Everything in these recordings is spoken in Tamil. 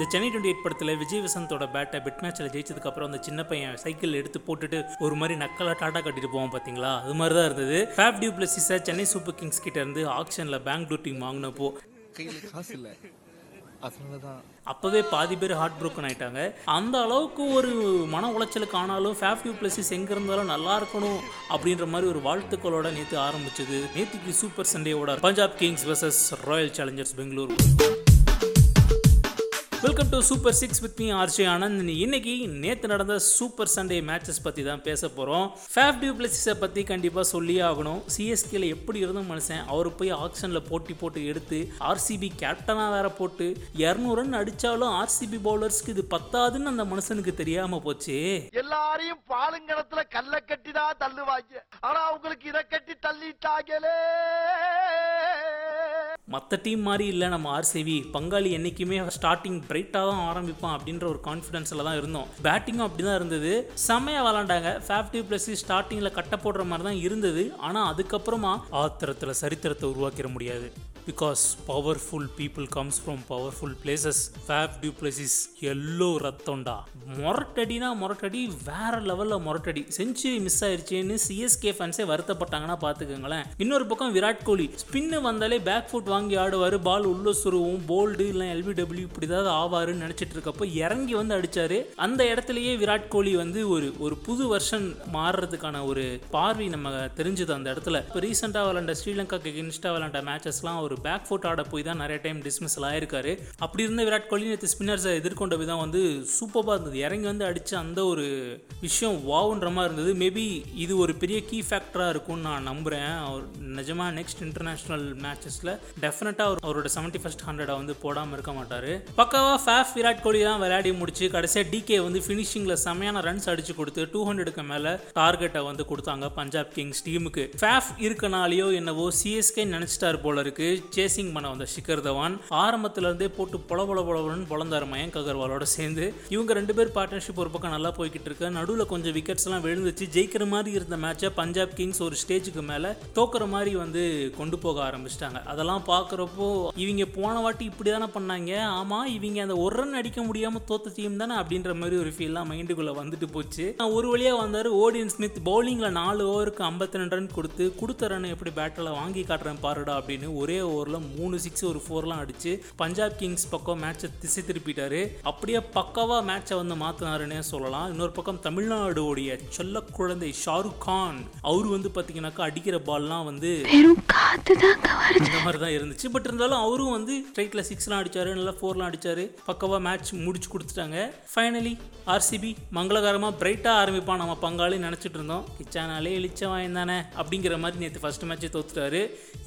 இந்த சென்னை டுவெண்ட்டி எயிட் படத்தில் விஜய் வசந்தோட பேட்டை பெட் மேட்ச்சில் ஜெயிச்சதுக்கு அப்புறம் அந்த சின்ன பையன் சைக்கிள் எடுத்து போட்டுட்டு ஒரு மாதிரி நக்கலா டாட்டா கட்டிட்டு போவோம் பார்த்தீங்களா அது மாதிரி தான் இருந்தது ஃபேப் டியூ பிளஸிஸை சென்னை சூப்பர் கிங்ஸ் கிட்ட இருந்து ஆக்ஷனில் பெங்களூர் டீம் வாங்கினப்போ கையில் காசு இல்லை. அப்போவே பாதி பேர் ஹார்ட் broken ஆயிட்டாங்க. அந்த அளவுக்கு ஒரு மன உளைச்சலுக்கு ஆனாலும் ஃபேப் டியூ பிளஸிஸ் எங்கே இருந்தாலும் நல்லா இருக்கணும் அப்படின்ற மாதிரி ஒரு வாழ்த்துக்களோட நேற்று ஆரம்பிச்சது. நேற்றுக்கு super சண்டேவோட Punjab Kings vs Royal Challengers Bangalore welcome to super six with me RJ Anand இன்னைக்கு நேற்று நடந்த சூப்பர் சண்டே மேட்சஸ் பற்றி தான் பேச போகிறோம் ஃபேப் டியூ பிளஸிஸை பற்றி கண்டிப்பாக சொல்லியே ஆகணும். சிஎஸ்கேல எப்படி இருந்தும் மனுஷன் அவர் போய் ஆக்ஷனில் போட்டி போட்டு எடுத்து ஆர்சிபி கேப்டனாக வேற போட்டு இரநூறு ரன் அடித்தாலும் ஆர்சிபி பவுலர்ஸ்க்கு இது பத்தாதுன்னு அந்த மனுஷனுக்கு தெரியாமல் போச்சு. எல்லாரையும் பாலுங்கணத்துல கல்ல கட்டி தான் தள்ளுவாங்க. ஆனா அவங்களுக்கு இத கட்டி தள்ளிட்டாங்களே. மற்ற டீம் மாதிரி இல்லை நம்ம ஆர்சிபி பங்காளி என்றைக்குமே ஸ்டார்டிங் பிரைட்டாக தான் ஆரம்பிப்பான் அப்படின்ற ஒரு கான்ஃபிடென்ஸில் தான் இருந்தோம். பேட்டிங்கும் அப்படி தான் இருந்தது. செம்மையாக விளாண்டாங்க ஃபேஃப்டி ப்ளஸ் ஸ்டார்டிங்கில் கட்ட போடுற மாதிரி தான் இருந்தது. ஆனால் அதுக்கப்புறமா ஆத்திரத்தில் சரித்திரத்தை உருவாக்கிட முடியாது. Because powerful people comes from powerful places Faf du Plessis yellow ரத்தம்டா மொரட்டடினா மொரட்டடி வேற லெவலில் மொரட்டடி. செஞ்சுரி மிஸ் ஆயிடுச்சுன்னு சிஎஸ்கே ஃபேன்ஸே வருத்தப்பட்டாங்கன்னா பார்த்துக்கோங்களேன் இன்னொரு பக்கம் விராட் கோலி ஸ்பின்னு வந்தாலே பேக் ஃபுட் வாங்கி ஆடுவார் பால் உள்ள சுருவும் போல்டு இல்லை எல்பிடபிள்யூ இப்படி ஏதாவது ஆவாருன்னு நினச்சிட்டு இருக்கப்போ இறங்கி வந்து அடித்தார் அந்த இடத்துலயே விராட் கோலி வந்து ஒரு ஒரு புது வருஷன் மாறுறதுக்கான ஒரு பார்வை நம்ம தெரிஞ்சது அந்த இடத்துல. இப்போ ரீசெண்டாக விளாண்ட ஸ்ரீலங்காக்கு இன்ஸ்டா விளாண்ட மேட்சஸ்லாம் ஒரு பேக் ஃபுட் ஆட போய் தான் நிறைய டைம் டிஸ்மிஸல் ஆயிருக்காரு. அப்படி இருந்த விராட் கோலி நேற்று ஸ்பின்னர்ஸை எதிர்கொண்ட விதம் வந்து சூப்பராக இருந்தது. இறங்கி வந்து அடித்த அந்த ஒரு விஷயம் வாவுன்ற மாதிரி இருந்தது. மேபி இது ஒரு பெரிய கீ ஃபேக்டராக இருக்கும்னு நான் நம்புகிறேன் அவர் நிஜமாக நெக்ஸ்ட் இன்டர்நேஷ்னல் மேட்சஸில் டெஃபினட்டாக அவர் அவரோட செவன்ட்டி ஃபஸ்ட் ஹண்ட்ரடை வந்து போடாமல் இருக்க மாட்டார். பக்காவாக ஃபேஃப் விராட் கோலி தான் விளையாடி முடிச்சு கடைசியாக டிகே வந்து ஃபினிஷிங்கில் செமையான ரன்ஸ் அடிச்சு கொடுத்து டூ ஹண்ட்ரடுக்கு மேலே டார்கெட்டை வந்து கொடுத்தாங்க பஞ்சாப் கிங்ஸ் டீமுக்கு ஃபேஃப் இருக்கனாலேயோ என்னவோ சிஎஸ்கே நினச்சிட்டார் போல இருக்கு. சேசிங் பண்ண வந்த ஷிகர் தவான். ஆரம்பத்துல இருந்தே போட்டு பொல பொல பொலன்னு பொழந்தார் மயங்க் அகர்வாலோட சேர்ந்து. இவங்க ரெண்டு பேர் பார்ட்னர்ஷிப் ஒரு பக்கம் நல்லா போய்கிட்டு இருக்கு. நடுவில் கொஞ்சம் விக்கெட்ஸ் எல்லாம் விழுந்துச்சு. ஜெயிக்கிற மாதிரி இருந்த மேட்சை பஞ்சாப் கிங்ஸ் ஒரு ஸ்டேஜுக்கு மேலே தோக்குற மாதிரி வந்து கொண்டு போக ஆரம்பிச்சிட்டாங்க. அதெல்லாம் பார்க்குறப்போ இவங்க போன வாட்டி இப்படி தானே பண்ணாங்க? ஆமாம் இவங்க அந்த ஒரு ரன் அடிக்க முடியாமல் தோத்த டீம் தானே அப்படின்ற மாதிரி ஒரு ஃபீல்லாம் மைண்டுக்குள்ளே வந்துட்டு போச்சு. ஒரு வழியாக வந்தார் ஓடியன் ஸ்மித் பவுலிங்கில் நாலு ஓவருக்கு ஐம்பத்தி ரெண்டு ரன் கொடுத்து கொடுத்த ரன் எப்படி பேட்டில் வாங்கி காட்டுறேன் பாருடா அப்படின்னு ஒரே ஓவரில் மூணு சிக்ஸ் ஒரு ஃபோர்லாம் அடிச்சு பஞ்சாப் கிங்ஸ் பக்கம் மேட்சை திசை திருப்பிட்டாரு. அப்படியே பக்காவாக மேட்சை வந்து மாற்றினாருன்னே சொல்லலாம். இன்னொரு பக்கம் தமிழ்நாடுடைய செல்ல குழந்தை ஷாருக் கான் அவர் வந்து பார்த்தீங்கன்னாக்கா அடிக்கிற பால்லாம் வந்து இந்த மாதிரி தான் இருந்துச்சு. பட் இருந்தாலும் அவரும் வந்து ஸ்ட்ரைட்டில் சிக்ஸ்லாம் அடிச்சாரு நல்லா ஃபோர்லாம் அடிச்சாரு. பக்கவாக மேட்ச் முடிச்சு கொடுத்துட்டாங்க. ஃபைனலி ஆர்சிபி மங்களகரமாக பிரைட்டாக ஆரம்பிப்பான் நம்ம பங்காளி நினச்சிட்டு இருந்தோம். கிச்சானாலே இழிச்சவன் தானே அப்படிங்கிற மாதிரி நேற்று ஃபர்ஸ்ட் மேட்ச்சே தோத்துட்டாரு.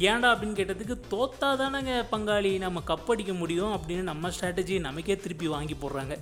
ஏன்டா அப்படின்னு கேட்டதுக்கு தோத்தா தானேங்க பங்காளி? நம்ம கப் அடிக்க முடியும் அப்படின்னு நம்ம ஸ்ட்ராட்டஜி நமக்கே திருப்பி வாங்கி போடுறாங்க.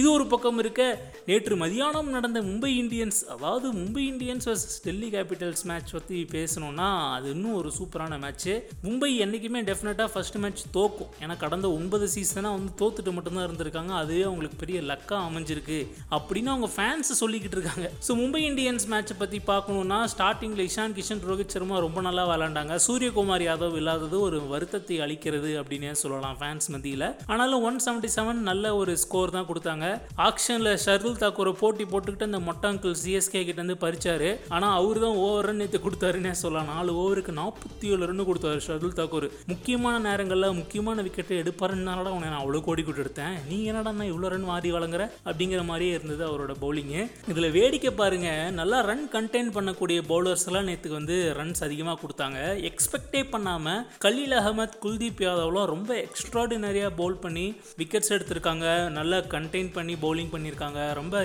இது ஒரு பக்கம் இருக்க நேற்று மதியானம் நடந்த மும்பை இந்தியன்ஸ் அதாவது Mumbai Indians versus Delhi Capitals match பற்றி பேசணும்னா அது இன்னும் ஒரு சூப்பரான மேட்ச்சு மும்பை என்றைக்குமே டெஃபினட்டாக ஃபர்ஸ்ட் மேட்ச் தோக்கும். ஏன்னா கடந்த ஒன்பது சீசனாக வந்து தோத்துட்டு மட்டும்தான் இருந்திருக்காங்க. அதுவே அவங்களுக்கு பெரிய லக்காக அமைஞ்சிருக்கு அப்படின்னு அவங்க ஃபேன்ஸ் சொல்லிக்கிட்டு இருக்காங்க. ஸோ மும்பை இந்தியன்ஸ் மேட்சை பற்றி பார்க்கணுன்னா ஸ்டார்டிங்கில் இஷான் கிஷன் ரோஹித் சர்மா ரொம்ப நல்லா விளாண்டாங்க சூரியகுமார் யாதவ் இல்லாதது ஒரு வருத்தத்தை அளிக்கிறது அப்படின்னே சொல்லலாம் ஃபேன்ஸ் மத்தியில். ஆனாலும் ஒன் செவன்ட்டி செவன் நல்ல ஒரு ஸ்கோர் தான் கொடுத்தாங்க. ஆக்ஷனில் ஷர்துல் தாக்கூரை போட்டி போட்டுக்கிட்டு அந்த மொட்டாங்கிள் சிஎஸ்கே கிட்ட இருந்து பறிச்சாரு. ஆனால் அவர் தான் ஓவர் ரன் நேற்று கொடுத்தாருன்னே சொல்லலாம். நாலு ஓவருக்கு நாற்பத்தி ஏழு ரன் கொடுத்தாரு ஷர்துல் தாக்கூர். முக்கியமான நேரங்களில் முக்கியமான விக்கெட்டை எடுப்பாருனால உன்னை நான் அவ்வளோ கோடி கூட்டு எடுத்தேன். நீ என்னடா நான் இவ்வளோ ரன் மாறி வழங்குற? அப்படிங்கிற மாதிரியே இருந்தது அவரோட பவுலிங்கு இதில் வேடிக்கை பாருங்க. நல்லா ரன் கண்டெயின் பண்ணக்கூடிய பவுலர்ஸ் எல்லாம் நேற்றுக்கு வந்து ரன்ஸ் அதிகமாக கொடுத்தாங்க. எக்ஸ்பெக்டே பண்ணாமல் கலீல் அகமத் குல்தீப் யாதவ்லாம் ரொம்ப எக்ஸ்ட்ராடினரியாக பவுல் பண்ணி விக்கெட்ஸ் எடுத்திருக்காங்க. நல்லா கண்டெயின் பண்ணி பவுலிங் பண்ணியிருக்காங்க. ரொம்ப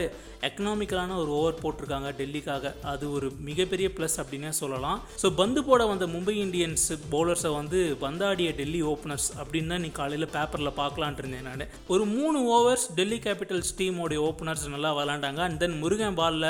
எக்கனாமிக்கலான ஒரு ஓவர் போட்டிருக்காங்க டெல்லிக்காக. அது ஒரு மிகப்பெரிய ப்ளஸ் அப்படின்னே சொல்லலாம். ஸோ பந்து போட வந்த மும்பை இந்தியன்ஸ் பவுலர்ஸை வந்து பந்தாடிய டெல்லி ஓப்பனர்ஸ் அப்படின்னு தான் நீ காலையில் பேப்பரில் பார்க்கலான்ட்டு இருந்தேன் நான். ஒரு மூணு ஓவர்ஸ் டெல்லி கேபிட்டல்ஸ் டீமோடைய ஓப்பனர்ஸ் நல்லா விளாண்டாங்க. அண்ட் தென் முருகன் பாலில்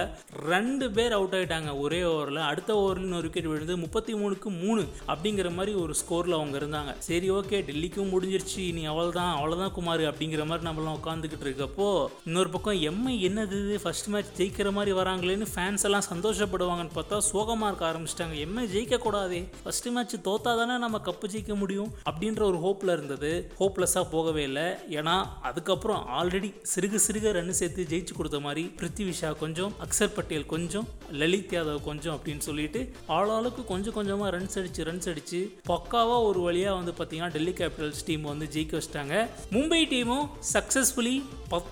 ரெண்டு பேர் அவுட் ஆயிட்டாங்க ஒரே ஓவரில் அடுத்த ஓவரில் இன்னொரு விக்கெட் விழுந்து முப்பத்தி மூணுக்கு மூணு அப்படிங்கிற மாதிரி ஒரு ஸ்கோரில் அவங்க இருந்தாங்க. சரி ஓகே டெல்லிக்கும் முடிஞ்சிருச்சு. நீ அவ்வளோதான் அவ்வளோதான் குமார் அப்படிங்கிற மாதிரி நம்மளாம் உட்காந்துக்கிட்டு இருக்கப்போ இருக்கிறப்போ இன்னொரு பக்கம் எம்ஐ என்னது இது? ஃபர்ஸ்ட் மேட்ச் ஜெயிக்கிற மாதிரி வராங்களேன்னு ஃபேன்ஸ் எல்லாம் சந்தோஷப்படுவாங்கன்னு பார்த்தா சோகமாக இருக்க ஆரம்பிச்சிட்டாங்க. எம்ஐ ஜெயிக்கக்கூடாதே. ஃபர்ஸ்ட் மேட்ச் தோத்தா தானே நம்ம கப்பு ஜெயிக்க முடியும்? அப்படின்ற ஒரு ஹோப்பில் இருந்தது. ஹோப்லெஸ்ஸாக போகவே இல்லை. ஏன்னா அதுக்கப்புறம் ஆல்ரெடி சிறுக சிறுக ரன் சேர்த்து ஜெயிச்சு கொடுத்த மாதிரி பிருத்திவிஷா கொஞ்சம் அக்சர் பட்டேல் கொஞ்சம் லலித் யாதவ் கொஞ்சம் அப்படின்னு சொல்லிட்டு ஆளாளுக்கு கொஞ்சம் கொஞ்சமாக ரன்ஸ் அடிச்சு ரன்ஸ் அடிச்சு பக்காவாக ஒரு வழியாக வந்து பார்த்தீங்கன்னா டெல்லி கேபிட்டல்ஸ் டீம் வந்து ஜெயிக்க வச்சிட்டாங்க. மும்பை டீமும் சக்ஸஸ்ஃபுல்லி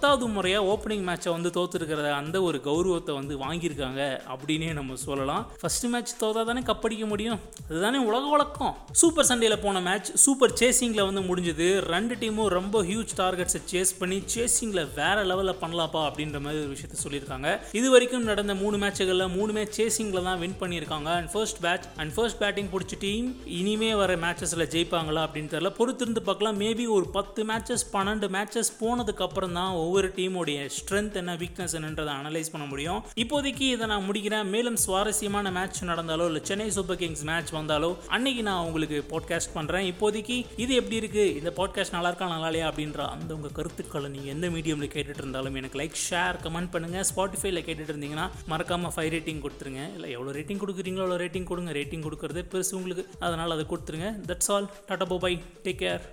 பத்தாவது முறையாக ஓப்பனிங் மேட்சை வந்து தோத்துருக்கிறத அந்த ஒரு கௌரவத்தை வந்து வாங்கியிருக்காங்க அப்படின்னே நம்ம சொல்லலாம். ஃபர்ஸ்ட் மேட்ச் தோத்தா தானே கப்படிக்க முடியும்? அதுதானே உலக வழக்கம். சூப்பர் சண்டேல போன மேட்ச் சூப்பர் சேசிங்கில் வந்து முடிஞ்சது. ரெண்டு டீமும் ரொம்ப ஹியூஜ் டார்கெட்ஸை சேஸ் பண்ணி சேசிங்கில் வேற லெவலில் பண்ணலாப்பா அப்படின்ற மாதிரி ஒரு விஷயத்த சொல்லியிருக்காங்க. இது வரைக்கும் நடந்த மூணு மேட்சுகளில் மூணு மேட்ச் சேசிங்கில் தான் வின் பண்ணியிருக்காங்க. And first batch and first batting பிடிச்ச டீம் இனிமே வர மேட்சஸில் ஜெயிப்பாங்களா அப்படின்னு தெரியல. பொறுத்திருந்து பார்க்கலாம். மேபி ஒரு பத்து மேட்சஸ் பன்னெண்டு மேட்சஸ் போனதுக்கு அப்புறம் தான் ஒவ்வொரு டீமுடைய ஸ்ட்ரென்த் என்ன வீக்னஸ் என்னன்றதை அனலைஸ் பண்ண முடியும். இப்போதைக்கு இதை நான் முடிக்கிறேன். மேலும் சுவாரஸ்யமான மேட்ச் நடந்தாலோ இல்லை சென்னை சூப்பர் கிங்ஸ் மேட்ச் வந்தாலோ அன்னைக்கு நான் உங்களுக்கு பாட்காஸ்ட் பண்ணுறேன் இப்போதைக்கு இது எப்படி இருக்கு? இந்த பாட்காஸ்ட் நல்லா இருக்கா நல்லா இல்லையா? அப்படின்ற அந்த உங்கள் கருத்துக்களை நீங்கள் எந்த மீடியமில் கேட்டுட்டு இருந்தாலும் எனக்கு லைக் ஷேர் கமெண்ட் பண்ணுங்கள் ஸ்பாட்டிஃபைல கேட்டுட்டு இருந்தீங்கன்னா மறக்காமல் ஃபைவ் ரேட்டிங் கொடுத்துருங்க. இல்லை எவ்வளோ ரேட்டிங் கொடுக்குறீங்களோ அவ்வளோ ரேட்டிங் கொடுங்க. ரேட்டிங் கொடுக்குறது பெருசு உங்களுக்கு. அதனால் அதை கொடுத்துருங்க. That's all tata bye take care